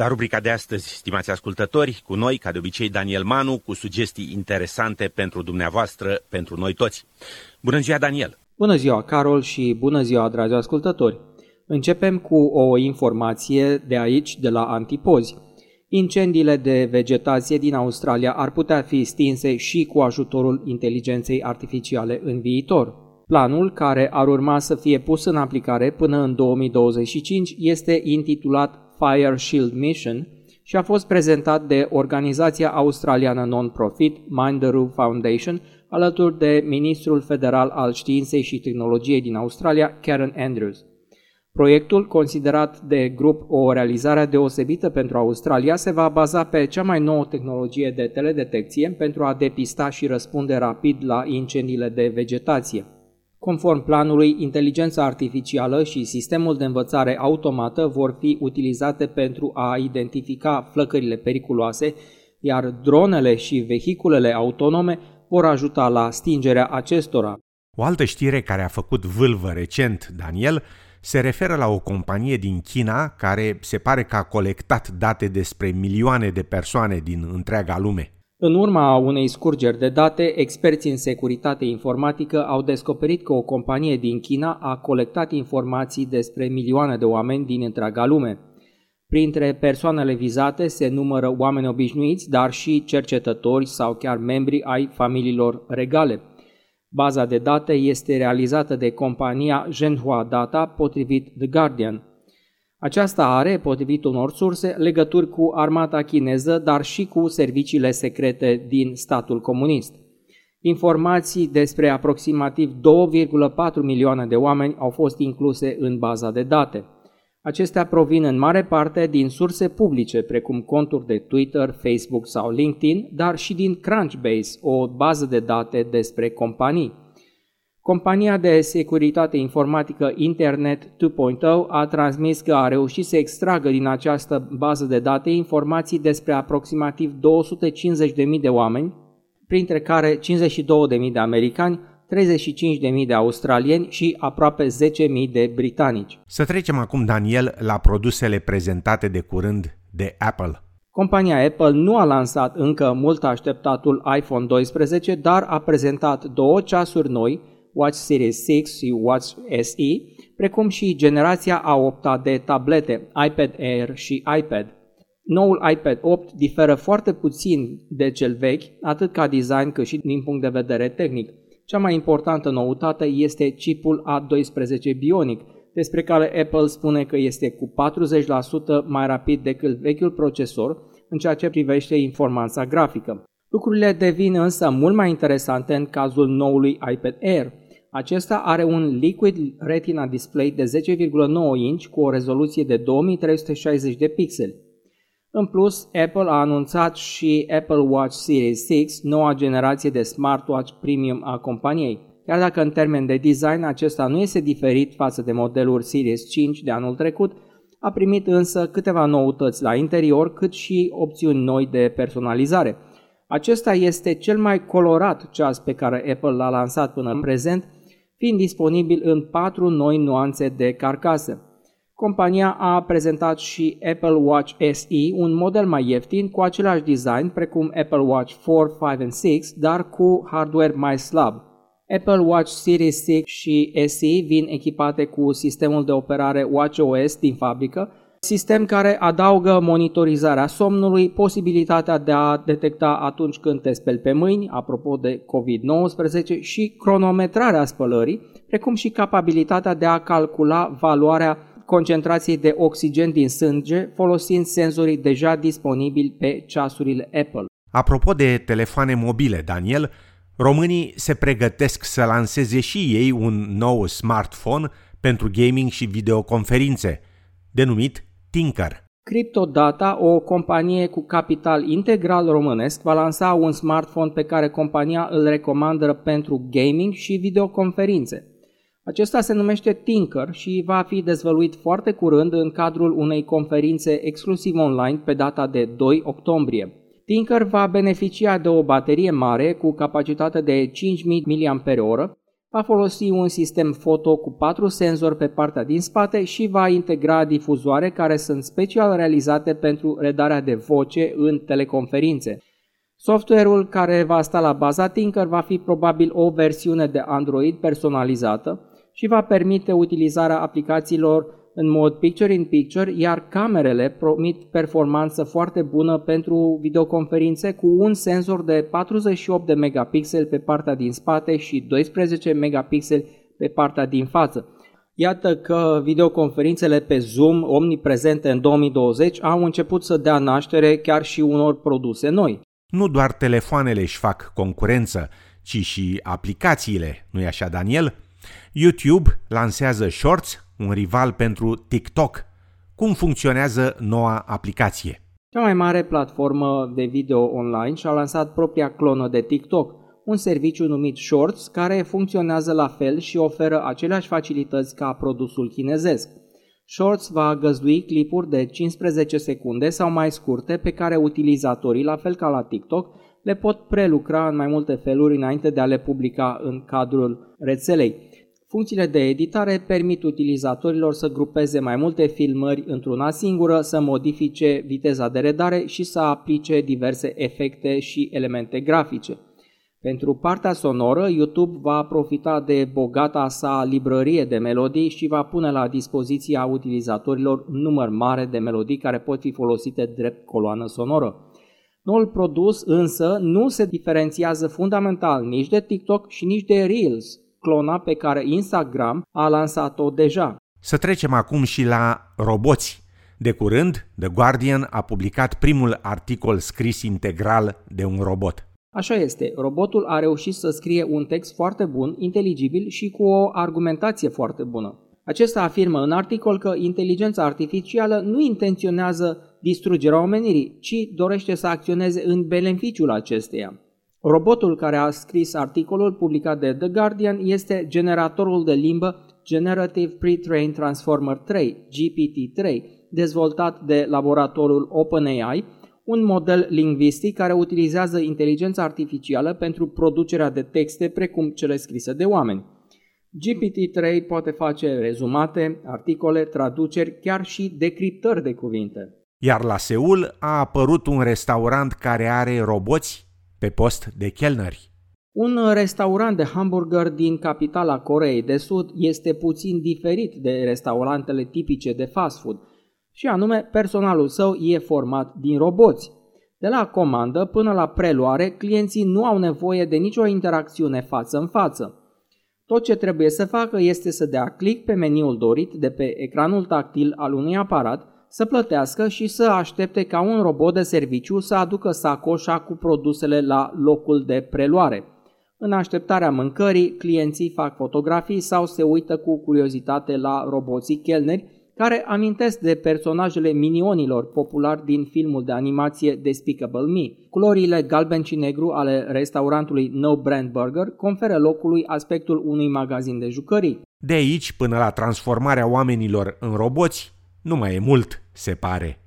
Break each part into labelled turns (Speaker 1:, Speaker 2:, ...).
Speaker 1: La rubrica de astăzi, stimați ascultători, cu noi, ca de obicei, Daniel Manu, cu sugestii interesante pentru dumneavoastră, pentru noi toți. Bună ziua, Daniel!
Speaker 2: Bună ziua, Carol, și bună ziua, dragi ascultători! Începem cu o informație de aici, de la Antipozi. Incendiile de vegetație din Australia ar putea fi stinse și cu ajutorul inteligenței artificiale în viitor. Planul, care ar urma să fie pus în aplicare până în 2025, este intitulat Fire Shield Mission și a fost prezentat de organizația australiană non-profit Minderoo Foundation alături de ministrul federal al științei și tehnologiei din Australia, Karen Andrews. Proiectul, considerat de grup o realizare deosebită pentru Australia, se va baza pe cea mai nouă tehnologie de teledetecție pentru a depista și răspunde rapid la incendiile de vegetație. Conform planului, inteligența artificială și sistemul de învățare automată vor fi utilizate pentru a identifica flăcările periculoase, iar dronele și vehiculele autonome vor ajuta la stingerea acestora.
Speaker 1: O altă știre care a făcut vâlvă recent, Daniel, se referă la o companie din China care se pare că a colectat date despre milioane de persoane din întreaga lume.
Speaker 2: În urma unei scurgeri de date, experții în securitate informatică au descoperit că o companie din China a colectat informații despre milioane de oameni din întreaga lume. Printre persoanele vizate se numără oameni obișnuiți, dar și cercetători sau chiar membri ai familiilor regale. Baza de date este realizată de compania Zhenhua Data, potrivit The Guardian – aceasta are, potrivit unor surse, legături cu armata chineză, dar și cu serviciile secrete din statul comunist. Informații despre aproximativ 2,4 milioane de oameni au fost incluse în baza de date. Acestea provin în mare parte din surse publice, precum conturi de Twitter, Facebook sau LinkedIn, dar și din Crunchbase, o bază de date despre companii. Compania de securitate informatică Internet 2.0 a transmis că a reușit să extragă din această bază de date informații despre aproximativ 250.000 de oameni, printre care 52.000 de americani, 35.000 de australieni și aproape 10.000 de britanici.
Speaker 1: Să trecem acum, Daniel, la produsele prezentate de curând de Apple.
Speaker 2: Compania Apple nu a lansat încă mult așteptatul iPhone 12, dar a prezentat două ceasuri noi Watch Series 6 și Watch SE, precum și generația a 8 de tablete iPad Air și iPad. Noul iPad 8 diferă foarte puțin de cel vechi, atât ca design cât și din punct de vedere tehnic. Cea mai importantă noutate este chipul A12 Bionic, despre care Apple spune că este cu 40% mai rapid decât vechiul procesor în ceea ce privește informanța grafică. Lucrurile devin însă mult mai interesante în cazul noului iPad Air. Acesta are un Liquid Retina display de 10,9 inch cu o rezoluție de 2360 de pixeli. În plus, Apple a anunțat și Apple Watch Series 6, noua generație de smartwatch premium a companiei. Chiar dacă în termen de design acesta nu este diferit față de modelul Series 5 de anul trecut, a primit însă câteva noutăți la interior, cât și opțiuni noi de personalizare. Acesta este cel mai colorat ceas pe care Apple l-a lansat până în prezent, fiind disponibil în patru noi nuanțe de carcasă. Compania a prezentat și Apple Watch SE, un model mai ieftin cu același design precum Apple Watch 4, 5 and 6, dar cu hardware mai slab. Apple Watch Series 6 și SE vin echipate cu sistemul de operare WatchOS din fabrică, sistem care adaugă monitorizarea somnului, posibilitatea de a detecta atunci când te speli pe mâini, apropo de COVID-19, și cronometrarea spălării, precum și capabilitatea de a calcula valoarea concentrației de oxigen din sânge folosind senzorii deja disponibili pe ceasurile Apple.
Speaker 1: Apropo de telefoane mobile, Daniel, românii se pregătesc să lanseze și ei un nou smartphone pentru gaming și videoconferințe, denumit Tinker.
Speaker 2: CryptoData, o companie cu capital integral românesc, va lansa un smartphone pe care compania îl recomandă pentru gaming și videoconferințe. Acesta se numește Tinker și va fi dezvăluit foarte curând în cadrul unei conferințe exclusiv online pe data de 2 octombrie. Tinker va beneficia de o baterie mare cu capacitate de 5000 mAh Va folosi un sistem foto cu patru senzori pe partea din spate și va integra difuzoare care sunt special realizate pentru redarea de voce în teleconferințe. Software-ul care va sta la baza Tinker va fi probabil o versiune de Android personalizată și va permite utilizarea aplicațiilor în mod picture-in-picture, iar camerele promit performanță foarte bună pentru videoconferințe cu un senzor de 48 de megapixeli pe partea din spate și 12 megapixeli pe partea din față. Iată că videoconferințele pe Zoom, omniprezente în 2020, au început să dea naștere chiar și unor produse noi.
Speaker 1: Nu doar telefoanele își fac concurență, ci și aplicațiile, nu-i așa, Daniel? YouTube lansează Shorts, un rival pentru TikTok. Cum funcționează noua aplicație?
Speaker 2: Cea mai mare platformă de video online și-a lansat propria clonă de TikTok, un serviciu numit Shorts, care funcționează la fel și oferă aceleași facilități ca produsul chinezesc. Shorts va găzdui clipuri de 15 secunde sau mai scurte pe care utilizatorii, la fel ca la TikTok, le pot prelucra în mai multe feluri înainte de a le publica în cadrul rețelei. Funcțiile de editare permit utilizatorilor să grupeze mai multe filmări într-una singură, să modifice viteza de redare și să aplice diverse efecte și elemente grafice. Pentru partea sonoră, YouTube va profita de bogata sa librărie de melodii și va pune la dispoziția utilizatorilor un număr mare de melodii care pot fi folosite drept coloană sonoră. Noul produs însă nu se diferențiază fundamental nici de TikTok și nici de Reels, clona pe care Instagram a lansat-o deja.
Speaker 1: Să trecem acum și la roboți. De curând, The Guardian a publicat primul articol scris integral de un robot.
Speaker 2: Așa este, robotul a reușit să scrie un text foarte bun, inteligibil și cu o argumentație foarte bună. Acesta afirmă în articol că inteligența artificială nu intenționează distrugerea omenirii, ci dorește să acționeze în beneficiul acesteia. Robotul care a scris articolul publicat de The Guardian este generatorul de limbă Generative Pre-trained Transformer 3, GPT-3, dezvoltat de laboratorul OpenAI, un model lingvistic care utilizează inteligența artificială pentru producerea de texte precum cele scrise de oameni. GPT-3 poate face rezumate, articole, traduceri, chiar și decriptări de cuvinte.
Speaker 1: Iar la Seul a apărut un restaurant care are roboți pe post de chelneri.
Speaker 2: Un restaurant de hamburger din capitala Coreei de Sud este puțin diferit de restaurantele tipice de fast food, și anume personalul său e format din roboți. De la comandă până la preluare, clienții nu au nevoie de nicio interacțiune față în față. Tot ce trebuie să facă este să dea click pe meniul dorit de pe ecranul tactil al unui aparat să plătească și să aștepte ca un robot de serviciu să aducă sacoșa cu produsele la locul de preluare. În așteptarea mâncării, clienții fac fotografii sau se uită cu curiozitate la roboții chelneri, care amintesc de personajele minionilor populari din filmul de animație Despicable Me. Culorile galben și negru ale restaurantului No Brand Burger conferă locului aspectul unui magazin de jucării.
Speaker 1: De aici până la transformarea oamenilor în roboți, nu mai e mult, se pare.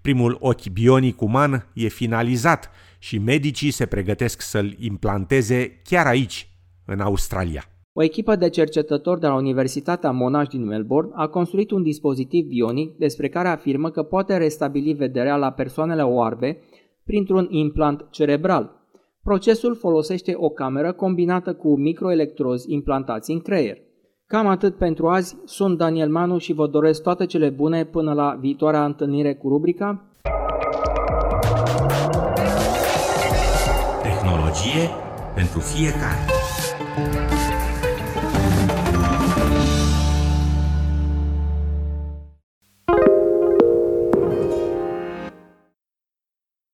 Speaker 1: Primul ochi bionic uman e finalizat și medicii se pregătesc să-l implanteze chiar aici, în Australia.
Speaker 2: O echipă de cercetători de la Universitatea Monash din Melbourne a construit un dispozitiv bionic despre care afirmă că poate restabili vederea la persoanele oarbe printr-un implant cerebral. Procesul folosește o cameră combinată cu microelectrozi implantați în creier. Cam atât pentru azi, sunt Daniel Manu și vă doresc toate cele bune până la viitoarea întâlnire cu rubrica
Speaker 1: Tehnologie pentru fiecare.